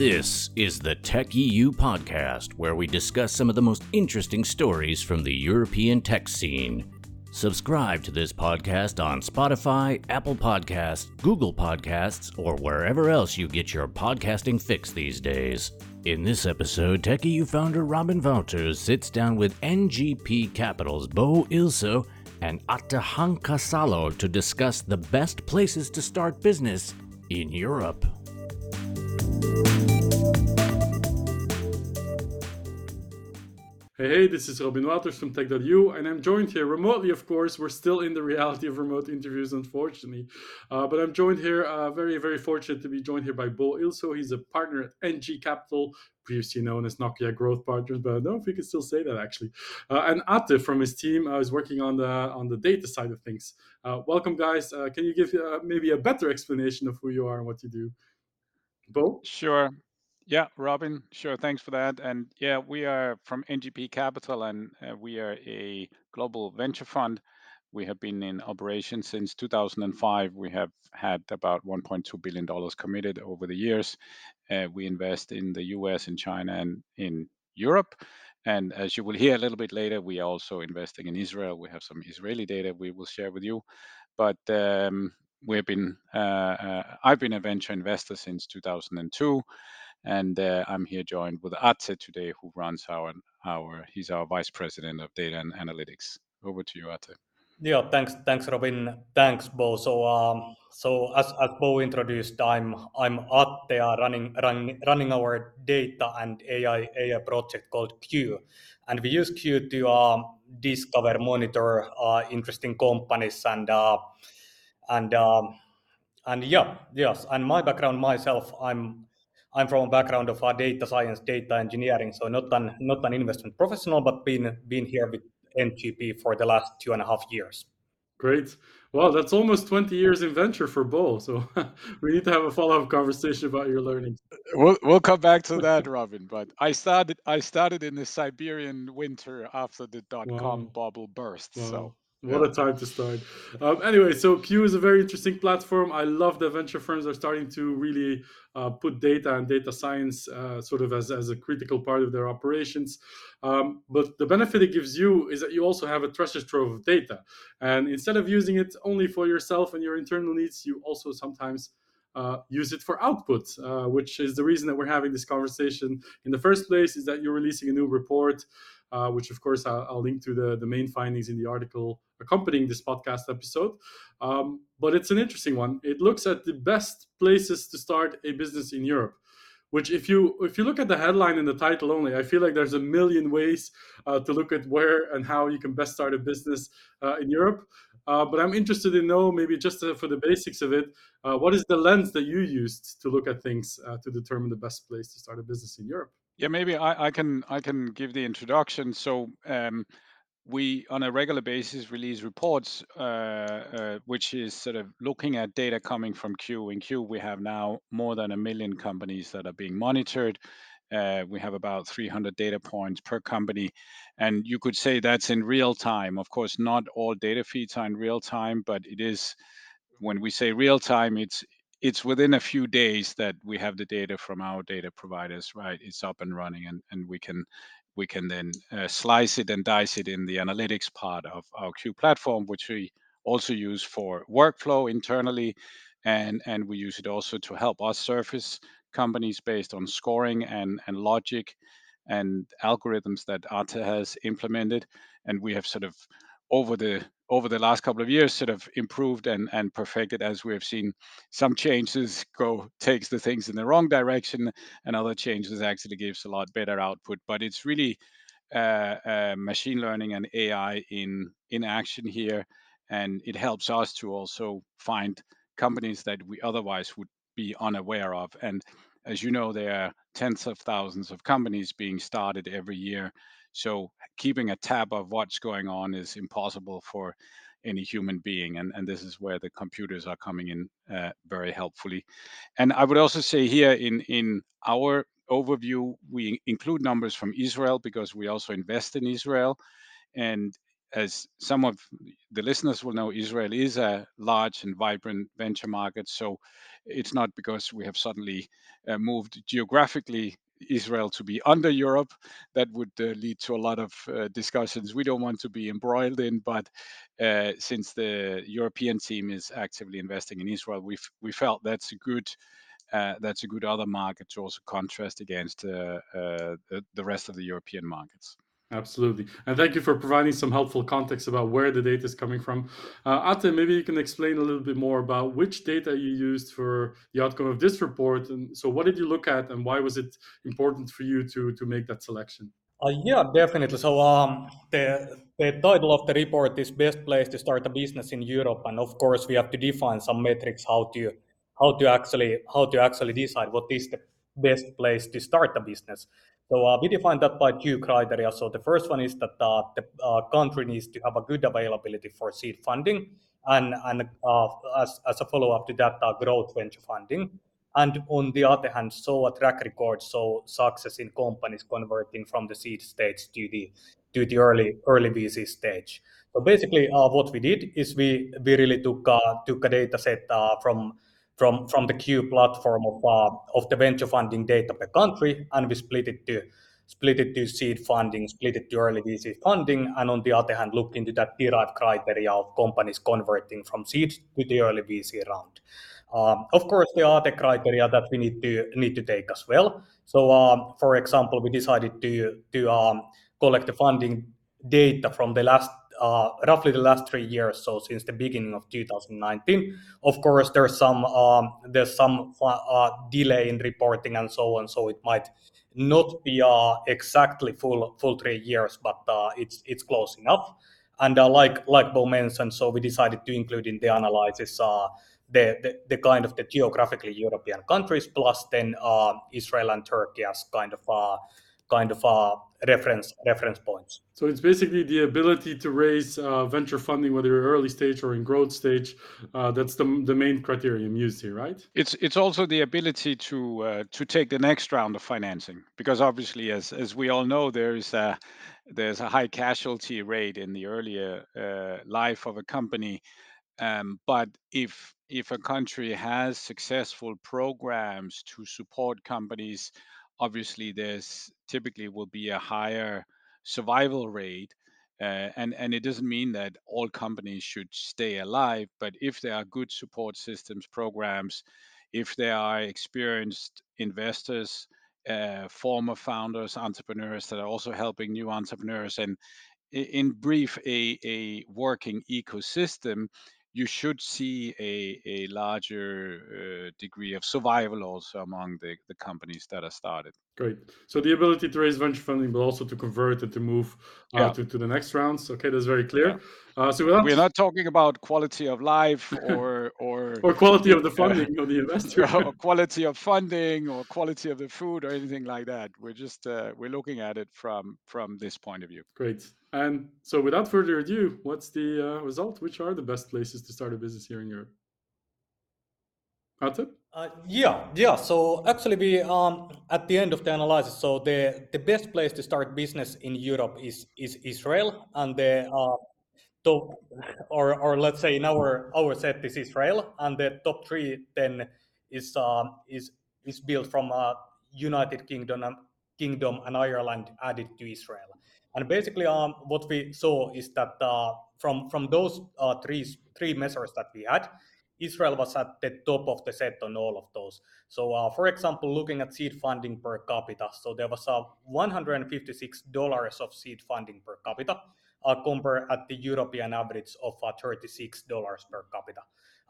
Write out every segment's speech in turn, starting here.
This is the Tech EU podcast, where we discuss some of the most interesting stories from the European tech scene. Subscribe to this podcast on Spotify, Apple Podcasts, Google Podcasts, or wherever else you get your podcasting fix these days. In this episode, Tech EU founder Robin Wouters sits down with NGP Capital's Bo Ilso and Atte Hankasalo to discuss the best places to start business in Europe. Hey, hey, this is Robin Wouters from Tech.eu, and I'm joined here remotely, of course. We're still in the reality of remote interviews, unfortunately. Uh, but I'm joined here, uh, very, very fortunate to be joined here by Bo Ilso. He's a partner at NGP Capital, previously known as Nokia Growth Partners, but I don't know if we can still say that actually. Uh, and Atte from his team uh, is working on the on the data side of things. Uh, welcome, guys. Uh, can you give maybe a better explanation of who you are and what you do? Bo? Sure. Yeah, Robin, sure. Thanks for that. And yeah, we are from NGP Capital and uh, we are a global venture fund. We have been in operation since 2005. We have had about $1.2 billion committed over the years. Uh, we invest in the US and China and in Europe. And as you will hear a little bit later, we are also investing in Israel. We have some Israeli data we will share with you. But um, we've been, uh, uh, I've been a venture investor since 2002 and uh, I'm here joined with Atte today, who runs our our he's our vice president of data and analytics. Over to you, Atte. Yeah, thanks, thanks, Robin. Thanks, Bo. So, um, so as, as Bo introduced, I'm I'm Atte, uh, running running running our data and AI AI project called Q, and we use Q to uh, discover, monitor uh, interesting companies and uh, and um, and yeah, yes. And my background myself, I'm I'm from a background of uh, data science, data engineering, so not an not an investment professional, but been been here with NGP for the last two and a half years. Great. Well, that's almost 20 years in venture for Bo. So we need to have a follow-up conversation about your learning. We'll we'll come back to that, Robin. But I started I started in the Siberian winter after the dot com wow. bubble burst. Wow. So what a time to start. Um, anyway, so Q is a very interesting platform. I love that venture firms are starting to really uh, put data and data science uh, sort of as, as a critical part of their operations. Um, but the benefit it gives you is that you also have a treasure trove of data. And instead of using it only for yourself and your internal needs, you also sometimes uh, use it for output, uh, which is the reason that we're having this conversation in the first place, is that you're releasing a new report uh, which of course I'll, I'll, link to the, the main findings in the article accompanying this podcast episode. Um, but it's an interesting one. It looks at the best places to start a business in Europe. Which, if you if you look at the headline and the title only, I feel like there's a million ways uh, to look at where and how you can best start a business uh, in Europe. Uh, but I'm interested in know maybe just for the basics of it, uh, what is the lens that you used to look at things uh, to determine the best place to start a business in Europe? Yeah, maybe I, I can I can give the introduction. So um, we on a regular basis release reports, uh, uh, which is sort of looking at data coming from Q. In Q, we have now more than a million companies that are being monitored. Uh, we have about 300 data points per company, and you could say that's in real time. Of course, not all data feeds are in real time, but it is. When we say real time, it's it's within a few days that we have the data from our data providers right? It's up and running and, and we can we can then uh, slice it and dice it in the analytics part of our q platform which we also use for workflow internally and and we use it also to help us surface companies based on scoring and and logic and algorithms that Atte has implemented and we have sort of over the over the last couple of years sort of improved and, and perfected as we have seen. Some changes go takes the things in the wrong direction and other changes actually gives a lot better output. But it's really uh, uh, machine learning and ai in in action here and it helps us to also find companies that we otherwise would be unaware of. And as you know there are tens of thousands of companies being started every year so keeping a tab of what's going on is impossible for any human being, and, and this is where the computers are coming in uh, very helpfully. And I would also say here in in our overview, we include numbers from Israel because we also invest in Israel, and as some of the listeners will know, Israel is a large and vibrant venture market. So it's not because we have suddenly uh, moved geographically Israel to be under Europe. That would uh, lead to a lot of uh, discussions we don't want to be embroiled in. But uh, since the European team is actively investing in Israel, we we felt that's a good. Uh, that's a good other market to also contrast against uh, uh, the, the rest of the European markets. Absolutely. And thank you for providing some helpful context about where the data is coming from. Uh, Atte, maybe you can explain a little bit more about which data you used for the outcome of this report. And so, what did you look at, and why was it important for you to, to make that selection? Uh, yeah, definitely. So um, the the title of the report is "Best Place to Start a Business in Europe," and of course we have to define some metrics how to how to actually how to actually decide what is the best place to start a business. So uh, we define that by two criteria. So the first one is that uh, the uh, country needs to have a good availability for seed funding, and and uh, as, as a follow up to that, uh, growth venture funding. And on the other hand, so a track record, so success in companies converting from the seed stage to the to the early early VC stage. So basically, uh, what we did is we we really took took a data set from from from the Q platform of uh, of the venture funding data per country, and we split it to split it to seed funding, split it to early VC funding, and on the other hand, look into that derived criteria of companies converting from seed to the early VC round. Um, of course, there are the criteria that we need to need to take as well. So, um, for example, we decided to to um, collect the funding data from the last uh, roughly the last three years, so since the beginning of 2019. Of course, there's some um, there's some uh, delay in reporting and so on, so it might not be uh, exactly full full three years, but uh, it's it's close enough. And uh, like like Bo mentioned, so we decided to include in the analysis uh, the, the, the kind of the geographically European countries plus then Israel and Turkey as kind of kind of uh, reference reference points. So it's basically the ability to raise uh, venture funding, whether you're early stage or in growth stage. Uh, that's the, the main criterion used here, right? It's it's also the ability to uh, to take the next round of financing, because obviously, as as we all know, there's a there's a high casualty rate in the earlier uh, life of a company. Um, but if if a country has successful programs to support companies obviously there's typically will be a higher survival rate. Uh, and, and it doesn't mean that all companies should stay alive, but if there are good support systems, programs, if there are experienced investors, uh, former founders, entrepreneurs that are also helping new entrepreneurs, and in brief, a, a working ecosystem, you should see a, a larger uh, degree of survival also among the, the companies that are started. Great. So the ability to raise venture funding, but also to convert and to move uh, yeah. to, to the next rounds. Okay, that's very clear. Yeah. Uh, so we're not talking about quality of life or or or quality of the funding of the investor, or quality of funding or quality of the food or anything like that. We're just uh, we're looking at it from from this point of view. Great. And so, without further ado, what's the uh, result? Which are the best places to start a business here in Europe? Atte? Uh, yeah, yeah. So actually, we um, at the end of the analysis, so the the best place to start business in Europe is is Israel, and the uh, top, or or let's say in our our set is Israel, and the top three then is uh, is is built from uh, United Kingdom Kingdom and Ireland added to Israel. And basically, um, what we saw is that uh, from from those uh, three three measures that we had, Israel was at the top of the set on all of those. So, uh, for example, looking at seed funding per capita, so there was uh, $156 of seed funding per capita, uh, compared at the European average of uh, $36 per capita.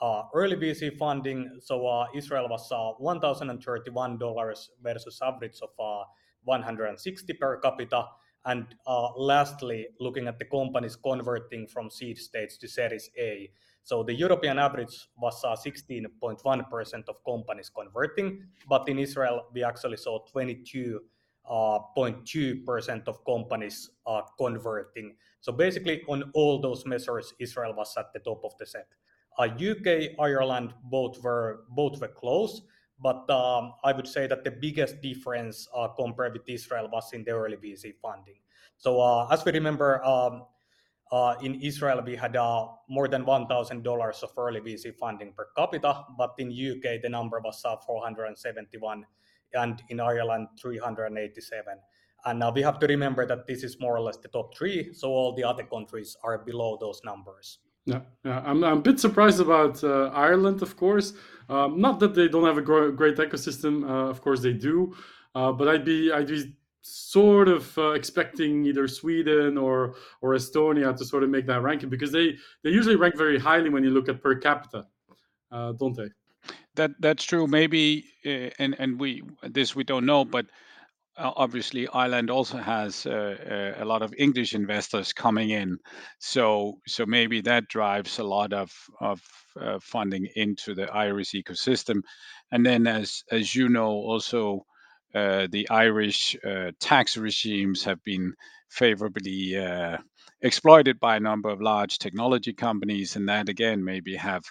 Uh, early VC funding, so uh, Israel was uh, $1,031 versus average of uh, 160 per capita. And uh, lastly, looking at the companies converting from seed stage to Series A. So the European average was 16.1% uh, of companies converting, but in Israel, we actually saw 22 uh, 0.2% of companies are converting. So basically, on all those measures, Israel was at the top of the set. Uh, UK, Ireland, both were both were close, but um, I would say that the biggest difference uh, compared with Israel was in the early VC funding. So uh, as we remember, um, uh, in Israel we had uh, more than one thousand dollars of early VC funding per capita, but in UK the number was uh, 471, and in Ireland 387. And uh, we have to remember that this is more or less the top three, so all the other countries are below those numbers. Yeah, yeah. I'm, I'm a bit surprised about uh, Ireland, of course. Um, not that they don't have a great ecosystem, uh, of course they do, uh, but I'd be I'd be sort of uh, expecting either Sweden or or Estonia to sort of make that ranking because they they usually rank very highly when you look at per capita, uh, don't they? That that's true. Maybe uh, and and we this we don't know, but obviously Ireland also has uh, uh, a lot of English investors coming in, so so maybe that drives a lot of of uh, funding into the Irish ecosystem, and then as as you know also. Uh, the Irish uh, tax regimes have been favorably uh, exploited by a number of large technology companies, and that again maybe have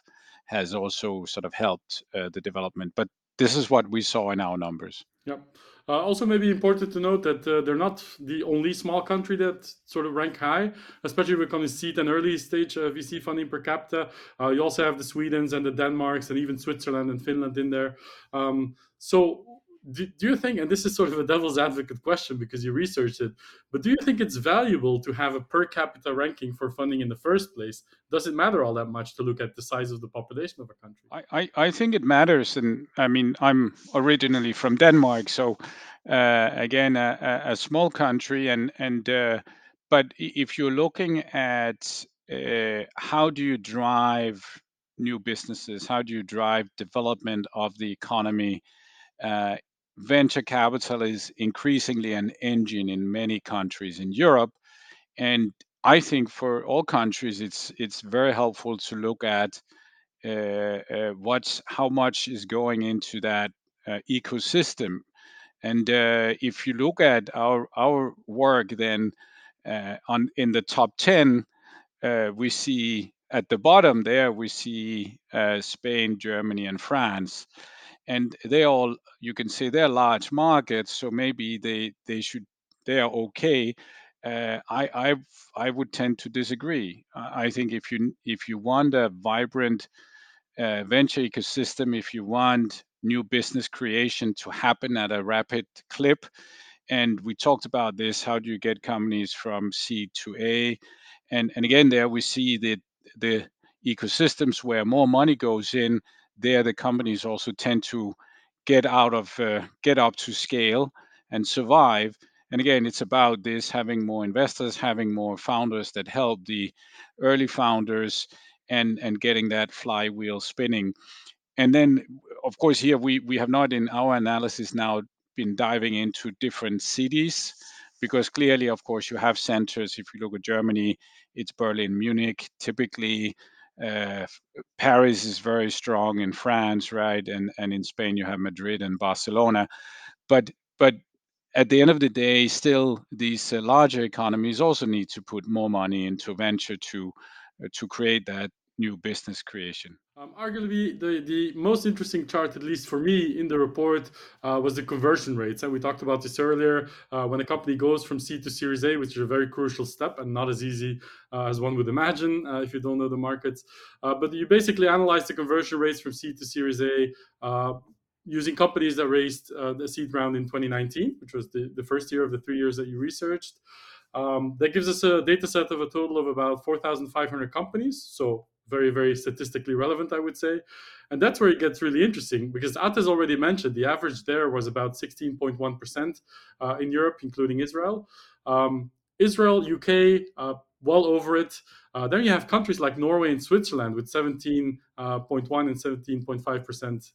has also sort of helped the development. But this is what we saw in our numbers. Yep. Uh, also, maybe important to note that uh, they're not the only small country that sort of rank high, especially when it comes to seed and early stage uh, VC funding per capita. Uh, you also have the Swedens and the Denmarks and even Switzerland and Finland in there. Um, so do, do you think, and this is sort of a devil's advocate question because you researched it, but do you think it's valuable to have a per capita ranking for funding in the first place? Does it matter all that much to look at the size of the population of a country? I, I, I think it matters. And I mean, I'm originally from Denmark. So, uh, again, a, a, small country. And, and uh, but if you're looking at uh, how do you drive new businesses, how do you drive development of the economy? Uh, venture capital is increasingly an engine in many countries in Europe. And I think for all countries, it's it's very helpful to look at uh, uh, what's how much is going into that uh, ecosystem. And uh, if you look at our our work, then uh, on in the top ten, uh, we see at the bottom there we see Spain, Germany, and France and they all you can say they're large markets so maybe they they should they are okay uh, I, I I would tend to disagree. I think if you if you want a vibrant uh, venture ecosystem, if you want new business creation to happen at a rapid clip, and we talked about this, how do you get companies from seed to A, and and again there we see the the ecosystems where more money goes in, there the companies also tend to get out of uh, get up to scale and survive. And again it's about this having more investors having more founders that help the early founders and and getting that flywheel spinning. And then of course here we we have not in our analysis now been diving into different cities because clearly of course you have centers. If you look at germany it's berlin munich typically uh, Paris is very strong in France, right? And and in Spain you have Madrid and Barcelona, but but at the end of the day, still these uh, larger economies also need to put more money into venture to uh, to create that new business creation. Um, arguably, the, the most interesting chart, at least for me in the report, uh, was the conversion rates. And we talked about this earlier. Uh, when a company goes from seed to Series A, which is a very crucial step and not as easy uh, as one would imagine uh, if you don't know the markets. Uh, but you basically analyze the conversion rates from seed to Series A uh, using companies that raised the seed round in 2019, which was the, the first year of the three years that you researched. Um, that gives us a data set of a total of about 4,500 companies. So very, very statistically relevant, I would say. And that's where it gets really interesting because has already mentioned the average there was about 16.1% uh, in Europe, including Israel. Um, Israel, UK, uh, well over it. Uh, then you have countries like Norway and Switzerland with 17.1 uh, and 17.5%.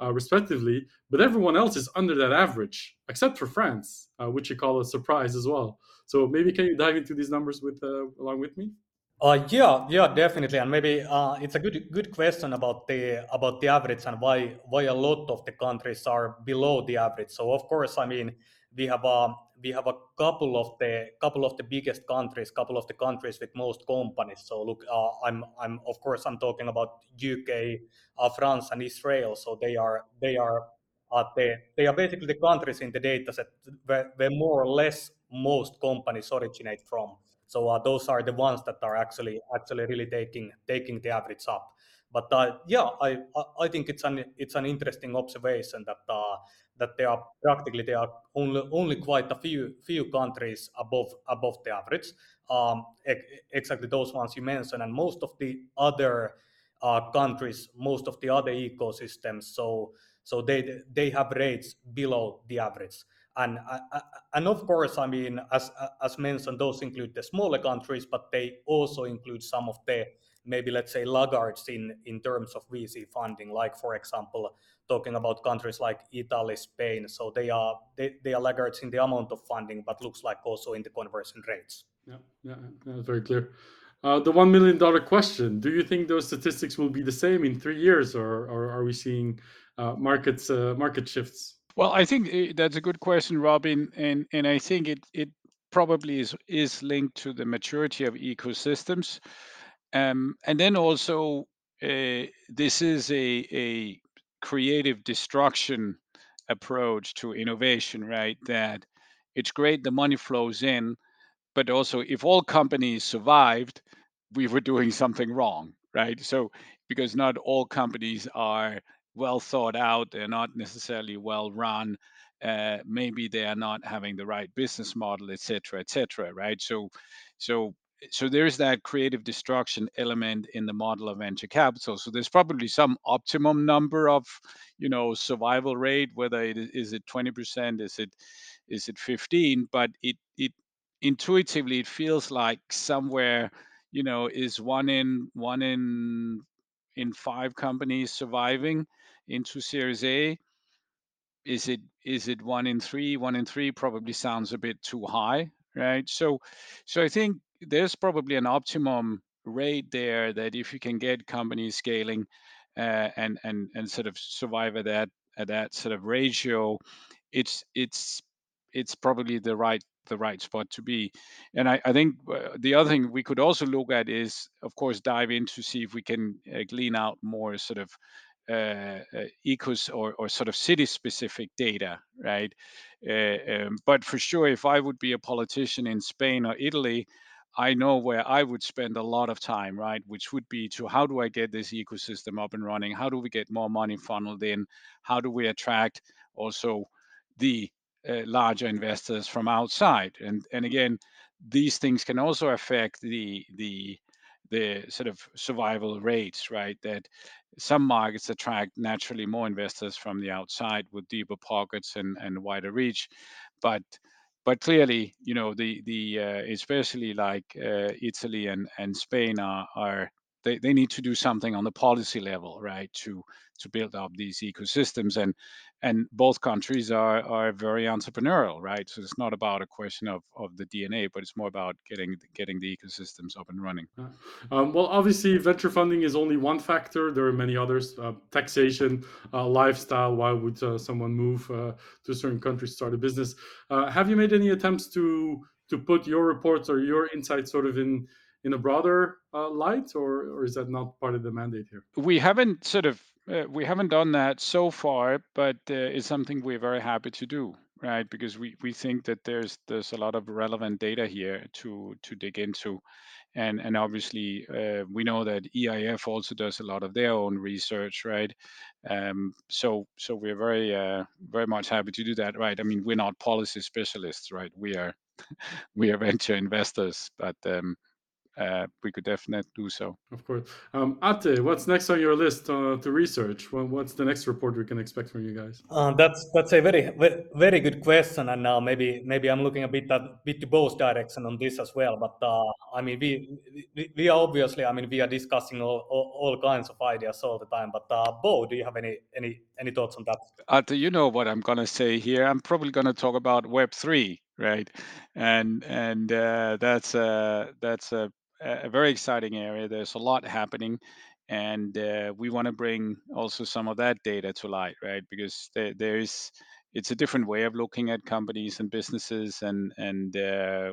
Uh, respectively, but everyone else is under that average, except for France, uh, which you call a surprise as well. So maybe can you dive into these numbers with along with me? Uh, yeah, yeah, definitely, and maybe uh, it's a good good question about the about the average and why why a lot of the countries are below the average. So of course, I mean we have a we have a couple of the couple of the biggest countries, couple of the countries with most companies. So look, uh, I'm I'm of course I'm talking about UK, uh, France, and Israel. So they are they are uh, they, they are basically the countries in the data set where, where more or less most companies originate from. So uh, those are the ones that are actually actually really taking taking the average up. But uh, yeah, I I think it's an it's an interesting observation that uh, that there are practically there are only only quite a few few countries above above the average. Um, exactly those ones you mentioned, and most of the other uh, countries, most of the other ecosystems, so so they they have rates below the average. And uh, and of course, I mean, as as mentioned, those include the smaller countries, but they also include some of the maybe let's say laggards in in terms of VC funding, like for example, talking about countries like Italy, Spain. So they are they, they are laggards in the amount of funding, but looks like also in the conversion rates. Yeah, yeah, that's very clear. Uh, the one million dollar question: Do you think those statistics will be the same in three years, or, or are we seeing uh, markets uh, market shifts? Well, I think eh, that's a good question, Robin, and and I think it it probably is is linked to the maturity of ecosystems. Um, and then also, uh, this is a, a creative destruction approach to innovation, right? That it's great the money flows in, but also if all companies survived, we were doing something wrong, right? So because not all companies are well thought out, they're not necessarily well run. Uh, maybe they are not having the right business model, et cetera, et cetera, right? So, so so there's that creative destruction element in the model of venture capital so there's probably some optimum number of you know survival rate whether it is it 20% is it is it 15 but it it intuitively it feels like somewhere you know is one in one in in five companies surviving into series a? Is it is it one in three? One in three probably sounds a bit too high right? So so i think there's probably an optimum rate there that if you can get companies scaling uh, and and and sort of survive at that at that sort of ratio, it's it's it's probably the right the right spot to be. And I, I think uh, the other thing we could also look at is, of course, dive into see if we can uh, glean out more sort of uh, uh, ecos or, or sort of city specific data, right? Uh, um, but for sure, if I would be a politician in Spain or Italy, I know where I would spend a lot of time, right? Which would be to how do I get this ecosystem up and running? How do we get more money funneled in? How do we attract also the uh, larger investors from outside? And and again, these things can also affect the the the sort of survival rates, right? That some markets attract naturally more investors from the outside with deeper pockets and, and wider reach, but but clearly, you know, the the uh, especially like uh, Italy and and Spain are are they, they need to do something on the policy level, right, to to build up these ecosystems. And and both countries are are very entrepreneurial, right? So it's not about a question of of the DNA, but it's more about getting getting the ecosystems up and running. Um, well, obviously, venture funding is only one factor. There are many others: uh, taxation, uh, lifestyle. Why would uh, someone move uh, to a certain country to start a business? Uh, have you made any attempts to to put your reports or your insights sort of in in a broader uh, light, or or is that not part of the mandate here? We haven't sort of uh, we haven't done that so far, but uh, it's something we're very happy to do, right? Because we, we think that there's there's a lot of relevant data here to to dig into, and and obviously uh, we know that EIF also does a lot of their own research, right? Um, so so we're very uh, very much happy to do that, right? I mean, we're not policy specialists, right? We are we are venture investors, but um, uh, we could definitely do so. Of course. Um, Atte, what's next on your list uh, to research? Well, what's the next report we can expect from you guys? Uh, that's that's a very very good question, and uh, maybe maybe I'm looking a bit at bit to both direction on this as well. But uh, I mean, we, we, we are obviously, I mean, we are discussing all, all, all kinds of ideas all the time. But uh, Bo, do you have any any any thoughts on that? Atte, you know what I'm gonna say here. I'm probably gonna talk about Web three, right? And and uh, that's a that's a a very exciting area. There's a lot happening, and uh, we want to bring also some of that data to light, right? Because there, there's it's a different way of looking at companies and businesses, and and uh,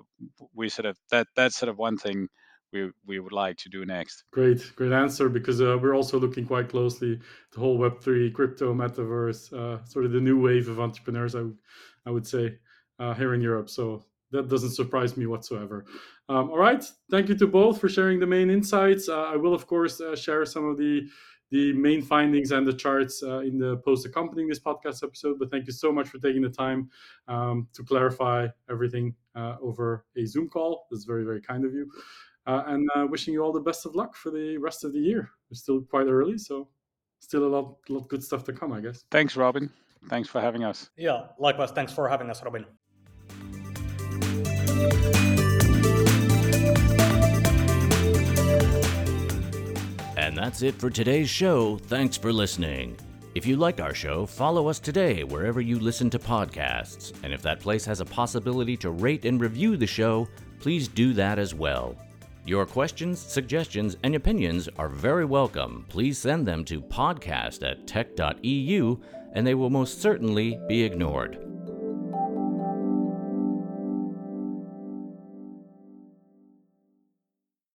we sort of that that's sort of one thing we we would like to do next. Great, great answer. Because uh, we're also looking quite closely the whole Web three, crypto, metaverse, uh, sort of the new wave of entrepreneurs. I I would say uh, here in Europe. So that doesn't surprise me whatsoever. Um, all right, thank you to both for sharing the main insights. Uh, I will, of course, uh, share some of the the main findings and the charts uh, in the post accompanying this podcast episode. But thank you so much for taking the time um, to clarify everything uh, over a Zoom call. That's very, very kind of you. Uh, and uh, wishing you all the best of luck for the rest of the year. It's still quite early, so still a lot, lot good stuff to come, I guess. Thanks, Robin. Thanks for having us. Yeah, likewise. Thanks for having us, Robin. That's it for today's show. Thanks for listening. If you like our show, follow us today wherever you listen to podcasts. And if that place has a possibility to rate and review the show, please do that as well. Your questions, suggestions, and opinions are very welcome. Please send them to podcast at tech.eu and they will most certainly be ignored.